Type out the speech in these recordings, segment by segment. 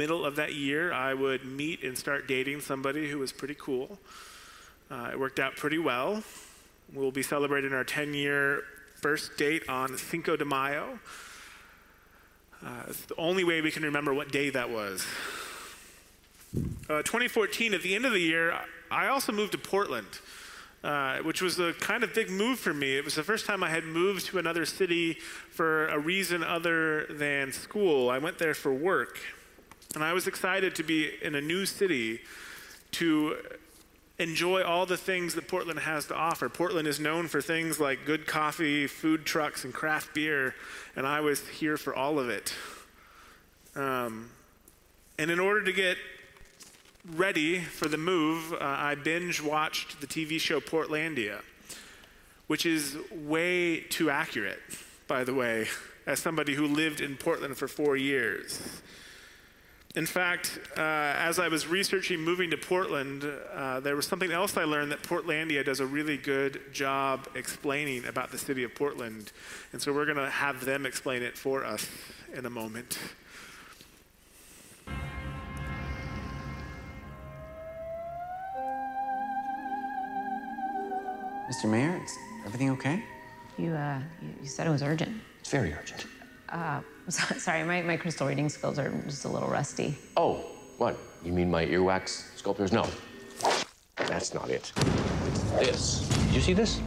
middle of that year, I would meet and start dating somebody who was pretty cool. Uh, it worked out pretty well. We'll be celebrating our 10 year first date on Cinco de Mayo. Uh, it's the only way we can remember what day that was. Uh, 2014, at the end of the year, I also moved to Portland, uh, which was a kind of big move for me. It was the first time I had moved to another city for a reason other than school. I went there for work. And I was excited to be in a new city to enjoy all the things that Portland has to offer. Portland is known for things like good coffee, food trucks, and craft beer, and I was here for all of it. Um, and in order to get ready for the move, uh, I binge watched the TV show Portlandia, which is way too accurate, by the way, as somebody who lived in Portland for four years. In fact, uh, as I was researching moving to Portland, uh, there was something else I learned that Portlandia does a really good job explaining about the city of Portland. And so we're going to have them explain it for us in a moment. Mr. Mayor, is everything okay? You, uh, you, you said it was urgent. It's very urgent. Uh, sorry, my, my crystal reading skills are just a little rusty. Oh, what? You mean my earwax sculptors? No. That's not it. It's this. Did you see this?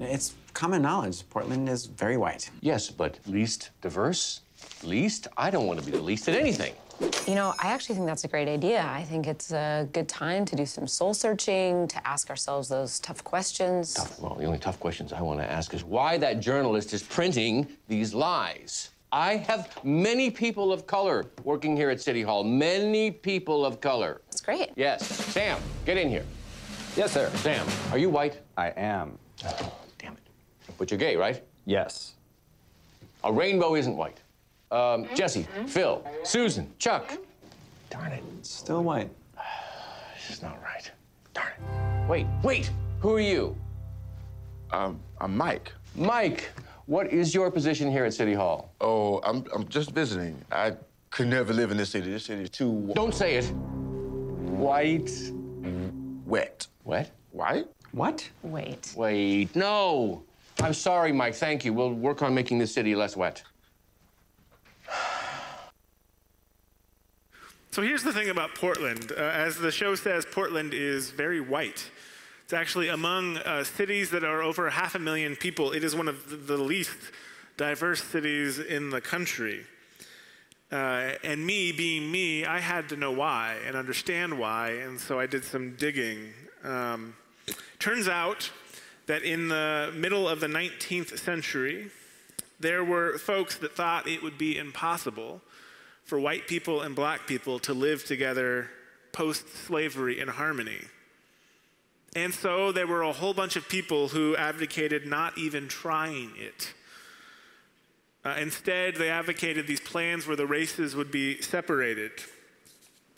It's common knowledge. Portland is very white. Yes, but least diverse? Least? I don't want to be the least at anything. You know, I actually think that's a great idea. I think it's a good time to do some soul searching, to ask ourselves those tough questions. Tough. Well, the only tough questions I want to ask is why that journalist is printing these lies. I have many people of color working here at City Hall. Many people of color. That's great. Yes. Sam, get in here. Yes, sir. Sam, are you white? I am. Oh, Damn it. But you're gay, right? Yes. A rainbow isn't white. Um, Jesse, Phil, Susan, Chuck. Darn it. Still white. This is not right. Darn it. Wait, wait. Who are you? Um, I'm Mike. Mike, what is your position here at City Hall? Oh, I'm, I'm just visiting. I could never live in this city. This city is too wa- Don't say it. White. wet. What? White? What? Wait. Wait, no. I'm sorry, Mike. Thank you. We'll work on making this city less wet. So here's the thing about Portland. Uh, as the show says, Portland is very white. It's actually among uh, cities that are over half a million people, it is one of the- least diverse cities in the country. Uh, and me, being me, I had to know why and understand why, and so I did some digging. Um, turns out that in the middle of the 19th century, there were folks that thought it would be impossible for white people and black people to live together post slavery in harmony. And so there were a whole bunch of people who advocated not even trying it. Uh, instead, they advocated these plans where the races would be separated.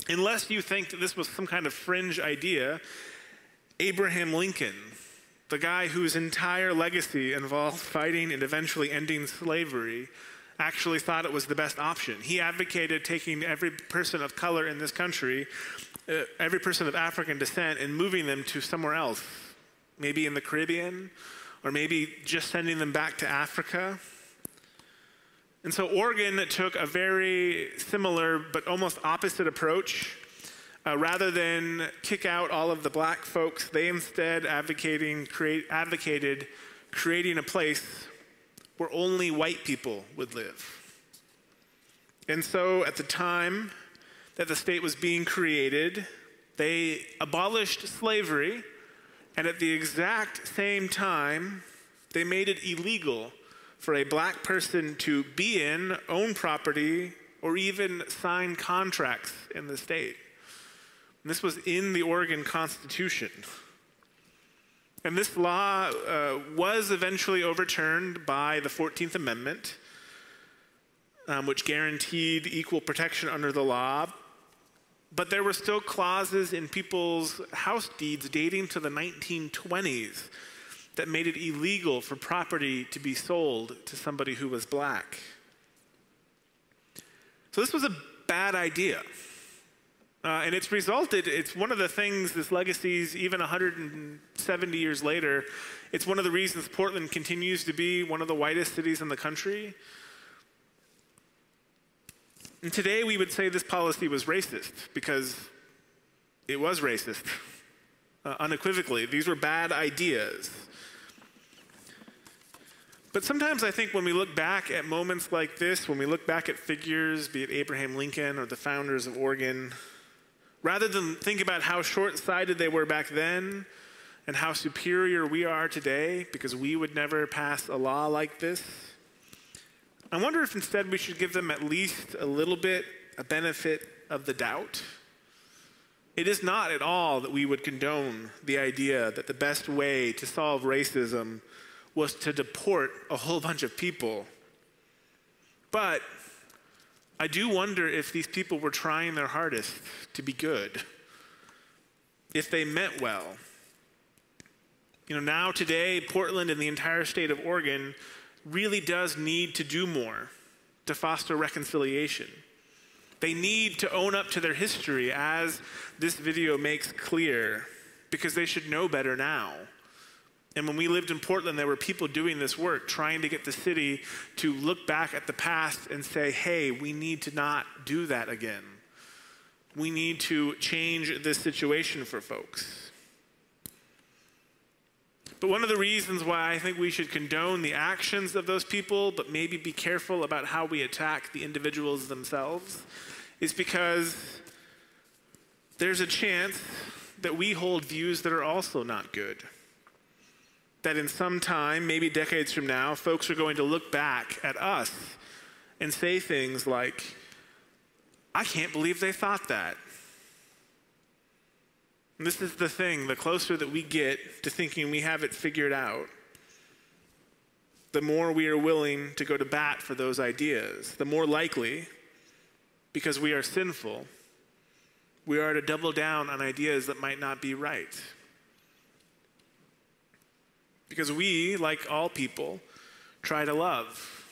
Unless you think that this was some kind of fringe idea, Abraham Lincoln, the guy whose entire legacy involved fighting and eventually ending slavery, actually thought it was the best option. He advocated taking every person of color in this country, uh, every person of African descent, and moving them to somewhere else, maybe in the Caribbean, or maybe just sending them back to Africa. And so Oregon took a very similar but almost opposite approach. Uh, rather than kick out all of the black folks, they instead advocating, create, advocated creating a place where only white people would live. And so at the time that the state was being created, they abolished slavery, and at the exact same time, they made it illegal for a black person to be in, own property, or even sign contracts in the state. And this was in the Oregon Constitution. And this law uh, was eventually overturned by the 14th Amendment, um, which guaranteed equal protection under the law. But there were still clauses in people's house deeds dating to the 1920s that made it illegal for property to be sold to somebody who was black. So this was a bad idea. Uh, and it's resulted, it's one of the things, this legacies, even 170 years later, it's one of the reasons Portland continues to be one of the whitest cities in the country. And today we would say this policy was racist because it was racist, uh, unequivocally. These were bad ideas. But sometimes I think when we look back at moments like this, when we look back at figures, be it Abraham Lincoln or the founders of Oregon, rather than think about how short sighted they were back then and how superior we are today because we would never pass a law like this, I wonder if instead we should give them at least a little bit a benefit of the doubt. It is not at all that we would condone the idea that the best way to solve racism was to deport a whole bunch of people. But I do wonder if these people were trying their hardest to be good, if they meant well. You know, now today, Portland and the entire state of Oregon really does need to do more to foster reconciliation. They need to own up to their history, as this video makes clear, because they should know better now. And when we lived in Portland, there were people doing this work, trying to get the city to look back at the past and say, hey, we need to not do that again. We need to change this situation for folks. But one of the reasons why I think we should condone the actions of those people, but maybe be careful about how we attack the individuals themselves, is because there's a chance that we hold views that are also not good that in some time, maybe decades from now, folks are going to look back at us and say things like, I can't believe they thought that. And this is the thing the closer that we get to thinking we have it figured out, the more we are willing to go to bat for those ideas, the more likely, because we are sinful, we are to double down on ideas that might not be right. Because we, like all people, try to love.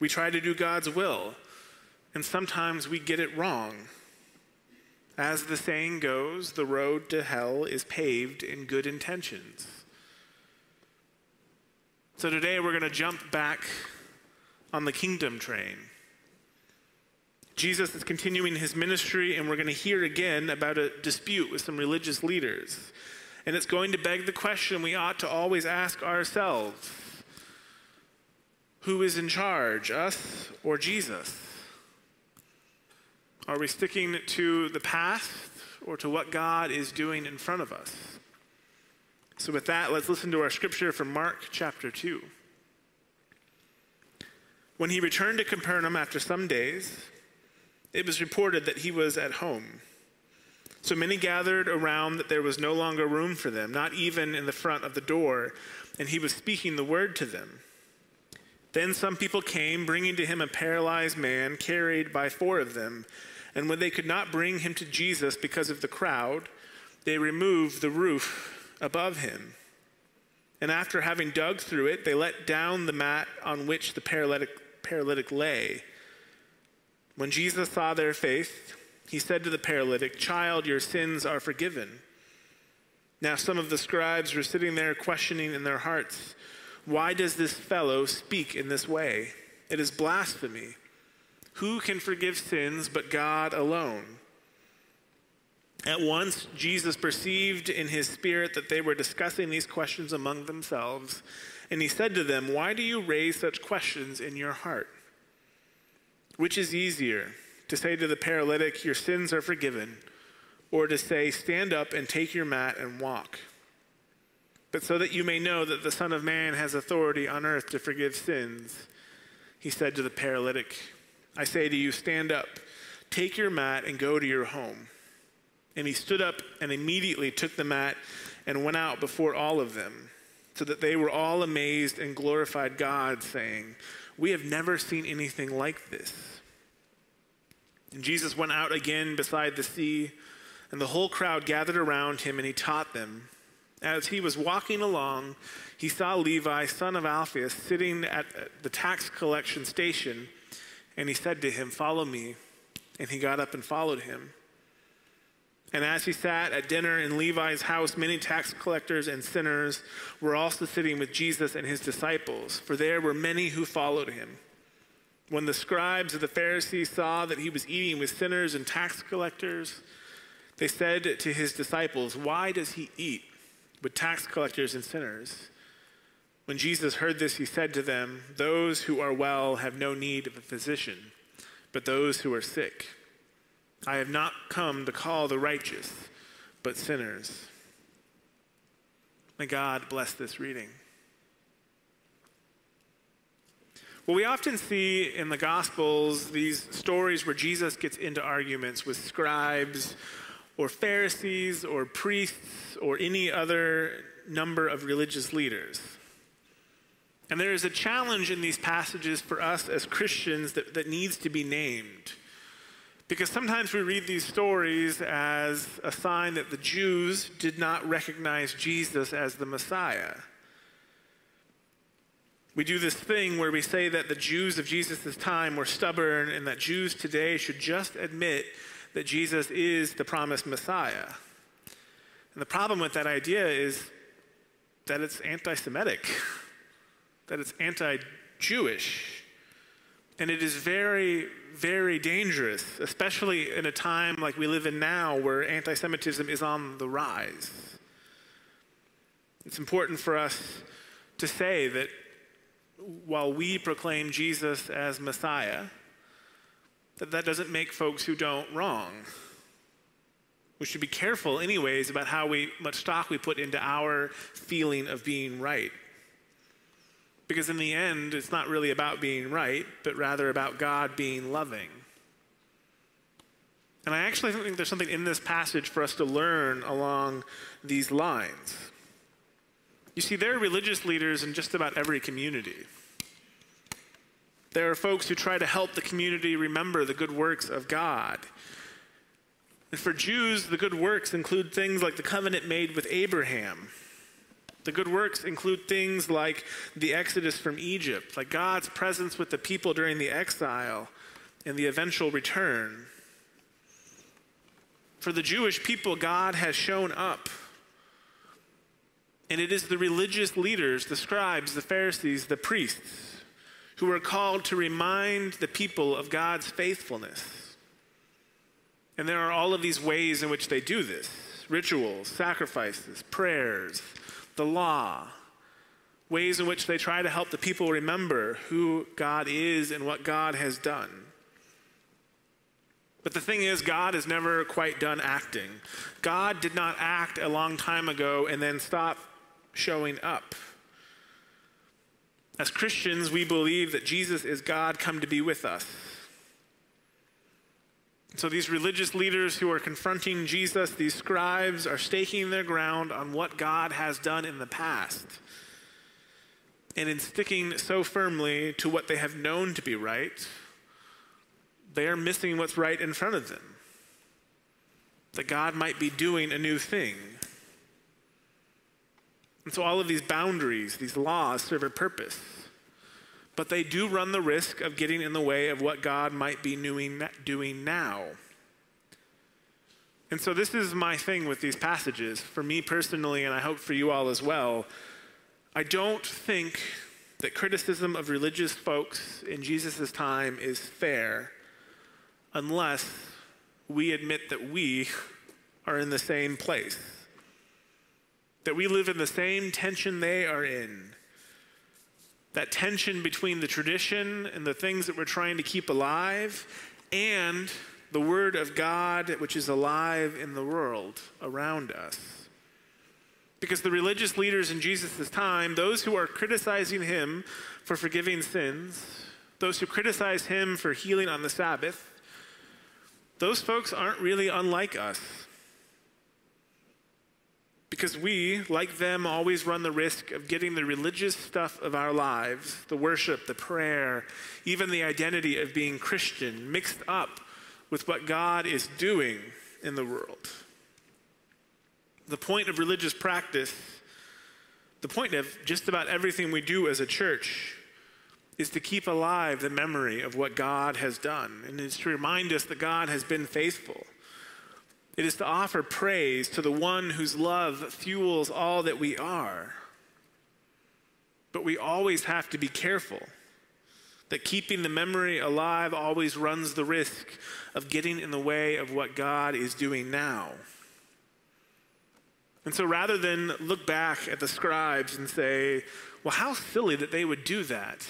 We try to do God's will, and sometimes we get it wrong. As the saying goes, the road to hell is paved in good intentions. So today we're going to jump back on the kingdom train. Jesus is continuing his ministry, and we're going to hear again about a dispute with some religious leaders. And it's going to beg the question we ought to always ask ourselves who is in charge, us or Jesus? Are we sticking to the past or to what God is doing in front of us? So, with that, let's listen to our scripture from Mark chapter 2. When he returned to Capernaum after some days, it was reported that he was at home. So many gathered around that there was no longer room for them, not even in the front of the door, and he was speaking the word to them. Then some people came, bringing to him a paralyzed man carried by four of them. And when they could not bring him to Jesus because of the crowd, they removed the roof above him. And after having dug through it, they let down the mat on which the paralytic, paralytic lay. When Jesus saw their faith, he said to the paralytic, Child, your sins are forgiven. Now, some of the scribes were sitting there questioning in their hearts, Why does this fellow speak in this way? It is blasphemy. Who can forgive sins but God alone? At once, Jesus perceived in his spirit that they were discussing these questions among themselves, and he said to them, Why do you raise such questions in your heart? Which is easier? To say to the paralytic, Your sins are forgiven, or to say, Stand up and take your mat and walk. But so that you may know that the Son of Man has authority on earth to forgive sins, he said to the paralytic, I say to you, stand up, take your mat, and go to your home. And he stood up and immediately took the mat and went out before all of them, so that they were all amazed and glorified God, saying, We have never seen anything like this. And Jesus went out again beside the sea, and the whole crowd gathered around him, and he taught them. As he was walking along, he saw Levi, son of Alphaeus, sitting at the tax collection station, And he said to him, Follow me. And he got up and followed him. And as he sat at dinner in Levi's house, many tax collectors and sinners were also sitting with Jesus and his disciples, for there were many who followed him. When the scribes of the Pharisees saw that he was eating with sinners and tax collectors, they said to his disciples, Why does he eat with tax collectors and sinners? When Jesus heard this, he said to them, Those who are well have no need of a physician, but those who are sick. I have not come to call the righteous, but sinners. May God bless this reading. Well, we often see in the Gospels these stories where Jesus gets into arguments with scribes or Pharisees or priests or any other number of religious leaders. And there is a challenge in these passages for us as Christians that, that needs to be named. Because sometimes we read these stories as a sign that the Jews did not recognize Jesus as the Messiah. We do this thing where we say that the Jews of Jesus' time were stubborn and that Jews today should just admit that Jesus is the promised Messiah. And the problem with that idea is that it's anti Semitic, that it's anti Jewish. And it is very, very dangerous, especially in a time like we live in now where anti Semitism is on the rise. It's important for us to say that while we proclaim Jesus as Messiah, that that doesn't make folks who don't wrong. We should be careful, anyways, about how we, much stock we put into our feeling of being right. Because in the end, it's not really about being right, but rather about God being loving. And I actually think there's something in this passage for us to learn along these lines. You see, there are religious leaders in just about every community. There are folks who try to help the community remember the good works of God. And for Jews, the good works include things like the covenant made with Abraham. The good works include things like the exodus from Egypt, like God's presence with the people during the exile and the eventual return. For the Jewish people, God has shown up and it is the religious leaders, the scribes, the Pharisees, the priests, who are called to remind the people of God's faithfulness. And there are all of these ways in which they do this rituals, sacrifices, prayers, the law, ways in which they try to help the people remember who God is and what God has done. But the thing is, God is never quite done acting. God did not act a long time ago and then stop showing up. As Christians, we believe that Jesus is God come to be with us. So these religious leaders who are confronting Jesus, these scribes, are staking their ground on what God has done in the past. And in sticking so firmly to what they have known to be right, they are missing what's right in front of them. That God might be doing a new thing. And so all of these boundaries, these laws serve a purpose. But they do run the risk of getting in the way of what God might be doing now. And so this is my thing with these passages, for me personally, and I hope for you all as well. I don't think that criticism of religious folks in Jesus' time is fair unless we admit that we are in the same place that we live in the same tension they are in. That tension between the tradition and the things that we're trying to keep alive and the Word of God, which is alive in the world around us. Because the religious leaders in Jesus' time, those who are criticizing him for forgiving sins, those who criticize him for healing on the Sabbath, those folks aren't really unlike us. Because we, like them, always run the risk of getting the religious stuff of our lives, the worship, the prayer, even the identity of being Christian, mixed up with what God is doing in the world. The point of religious practice, the point of just about everything we do as a church, is to keep alive the memory of what God has done, and it's to remind us that God has been faithful. It is to offer praise to the one whose love fuels all that we are. But we always have to be careful that keeping the memory alive always runs the risk of getting in the way of what God is doing now. And so rather than look back at the scribes and say, well, how silly that they would do that,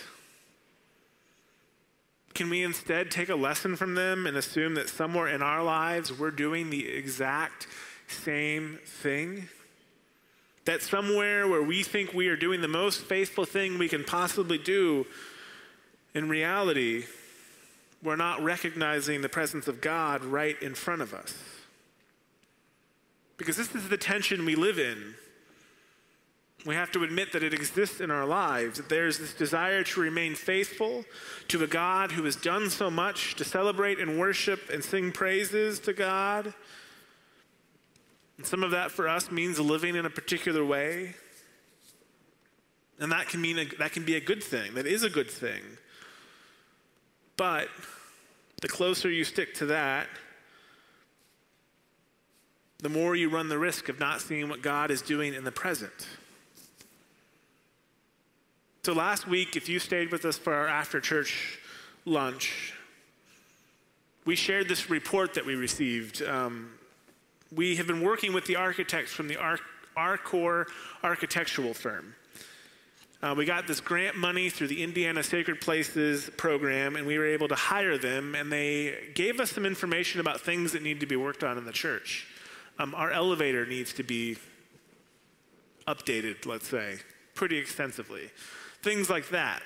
can we instead take a lesson from them and assume that somewhere in our lives we're doing the exact same thing? That somewhere where we think we are doing the most faithful thing we can possibly do, in reality, we're not recognizing the presence of God right in front of us. Because this is the tension we live in. We have to admit that it exists in our lives, that there's this desire to remain faithful to a God who has done so much, to celebrate and worship and sing praises to God. And some of that for us means living in a particular way. And that can mean a, that can be a good thing. That is a good thing. But the closer you stick to that, the more you run the risk of not seeing what God is doing in the present. So last week, if you stayed with us for our after church lunch, we shared this report that we received. Um, we have been working with the architects from the Ar- Arcor architectural firm. Uh, we got this grant money through the Indiana Sacred Places program, and we were able to hire them, and they gave us some information about things that need to be worked on in the church. Um, our elevator needs to be updated, let's say, pretty extensively. Things like that.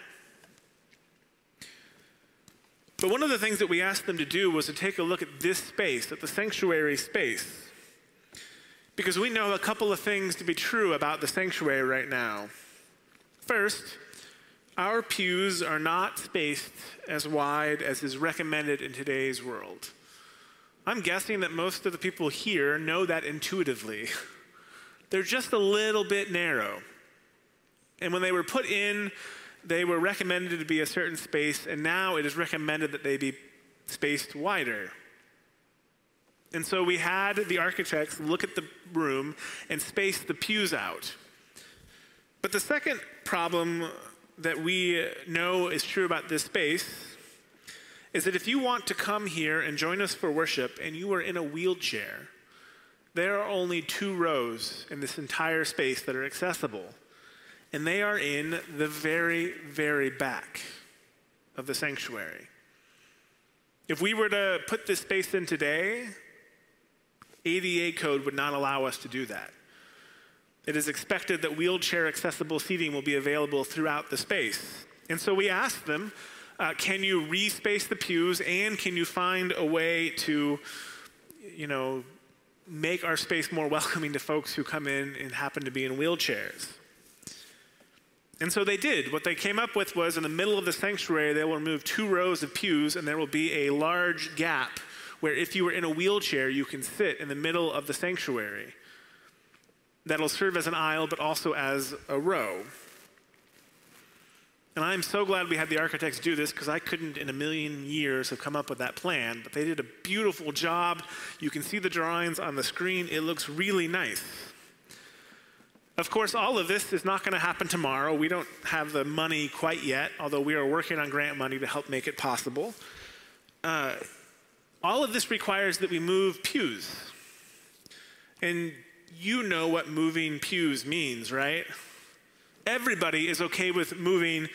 But one of the things that we asked them to do was to take a look at this space, at the sanctuary space. Because we know a couple of things to be true about the sanctuary right now. First, our pews are not spaced as wide as is recommended in today's world. I'm guessing that most of the people here know that intuitively. They're just a little bit narrow. And when they were put in, they were recommended to be a certain space, and now it is recommended that they be spaced wider. And so we had the architects look at the room and space the pews out. But the second problem that we know is true about this space is that if you want to come here and join us for worship and you are in a wheelchair, there are only two rows in this entire space that are accessible. And they are in the very, very back of the sanctuary. If we were to put this space in today, ADA code would not allow us to do that. It is expected that wheelchair accessible seating will be available throughout the space. And so we asked them, uh, can you respace the pews and can you find a way to, you know, make our space more welcoming to folks who come in and happen to be in wheelchairs? And so they did. What they came up with was in the middle of the sanctuary, they will remove two rows of pews and there will be a large gap where if you were in a wheelchair, you can sit in the middle of the sanctuary that'll serve as an aisle but also as a row. And I'm so glad we had the architects do this because I couldn't in a million years have come up with that plan, but they did a beautiful job. You can see the drawings on the screen, it looks really nice. Of course, all of this is not going to happen tomorrow. We don't have the money quite yet, although we are working on grant money to help make it possible. Uh, all of this requires that we move pews. And you know what moving pews means, right? Everybody is okay with moving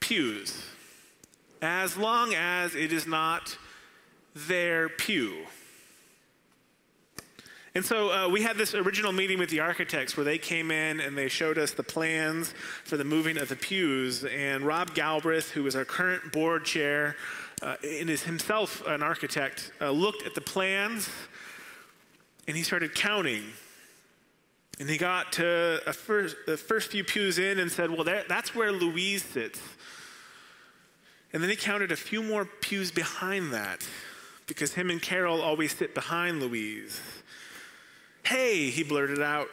pews as long as it is not their pew. And so uh, we had this original meeting with the architects where they came in and they showed us the plans for the moving of the pews. And Rob Galbraith, who is our current board chair uh, and is himself an architect, uh, looked at the plans and he started counting and he got to first, the first few pews in and said, Well, that, that's where Louise sits. And then he counted a few more pews behind that because him and Carol always sit behind Louise. Hey, he blurted out,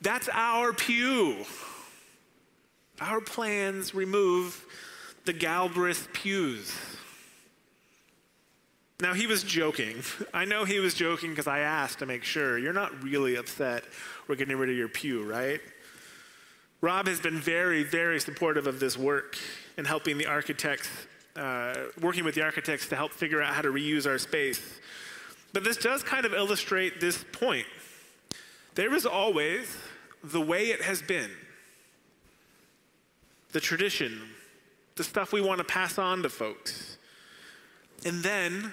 that's our pew. Our plans remove the Galbraith pews. Now, he was joking. I know he was joking because I asked to make sure. You're not really upset we're getting rid of your pew, right? Rob has been very, very supportive of this work and helping the architects, uh, working with the architects to help figure out how to reuse our space. But this does kind of illustrate this point. There is always the way it has been, the tradition, the stuff we want to pass on to folks. And then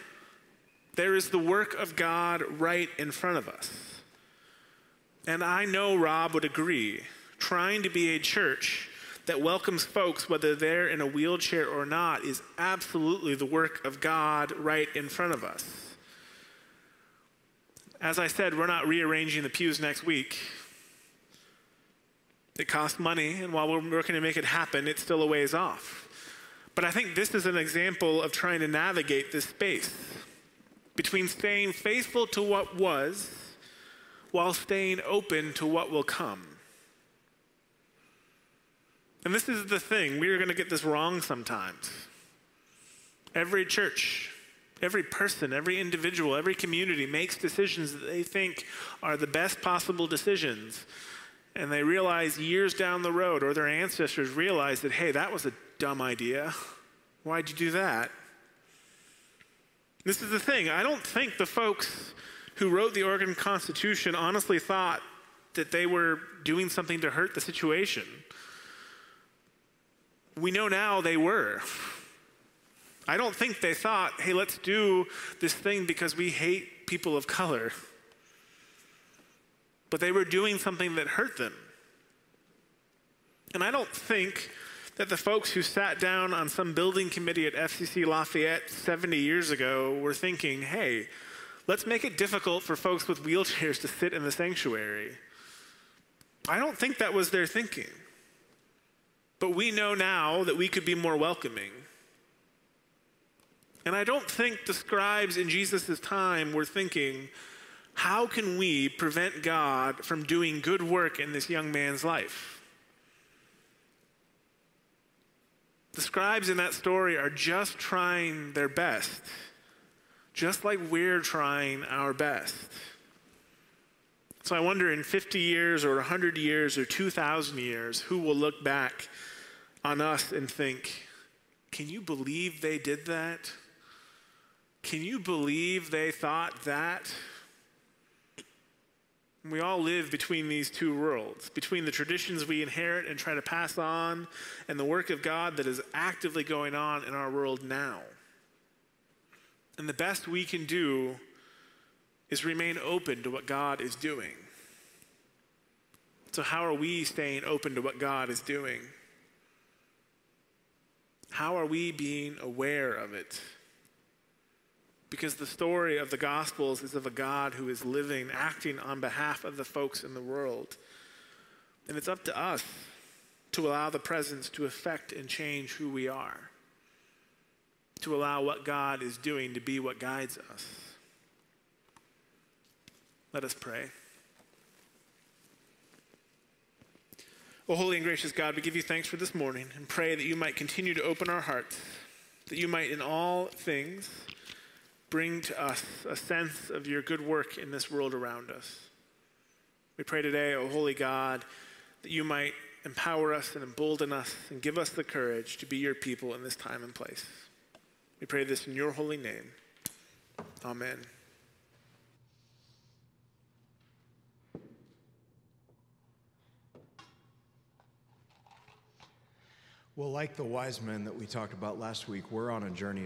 there is the work of God right in front of us. And I know Rob would agree, trying to be a church that welcomes folks, whether they're in a wheelchair or not, is absolutely the work of God right in front of us. As I said, we're not rearranging the pews next week. It costs money, and while we're working to make it happen, it's still a ways off. But I think this is an example of trying to navigate this space between staying faithful to what was while staying open to what will come. And this is the thing, we are going to get this wrong sometimes. Every church, every person, every individual, every community makes decisions that they think are the best possible decisions. And they realize years down the road, or their ancestors realize that, hey, that was a dumb idea. Why'd you do that? This is the thing. I don't think the folks who wrote the Oregon Constitution honestly thought that they were doing something to hurt the situation. We know now they were. I don't think they thought, hey, let's do this thing because we hate people of color. But they were doing something that hurt them. And I don't think that the folks who sat down on some building committee at FCC Lafayette 70 years ago were thinking, hey, let's make it difficult for folks with wheelchairs to sit in the sanctuary. I don't think that was their thinking. But we know now that we could be more welcoming. And I don't think the scribes in Jesus' time were thinking, how can we prevent God from doing good work in this young man's life? The scribes in that story are just trying their best, just like we're trying our best. So I wonder in 50 years or 100 years or 2,000 years, who will look back on us and think, can you believe they did that? Can you believe they thought that? We all live between these two worlds, between the traditions we inherit and try to pass on, and the work of God that is actively going on in our world now. And the best we can do is remain open to what God is doing. So, how are we staying open to what God is doing? How are we being aware of it? Because the story of the Gospels is of a God who is living, acting on behalf of the folks in the world. And it's up to us to allow the presence to affect and change who we are, to allow what God is doing to be what guides us. Let us pray. Oh, holy and gracious God, we give you thanks for this morning and pray that you might continue to open our hearts, that you might in all things bring to us a sense of your good work in this world around us. We pray today, O holy God, that you might empower us and embolden us and give us the courage to be your people in this time and place. We pray this in your holy name. Amen. Well, like the wise men that we talked about last week, we're on a journey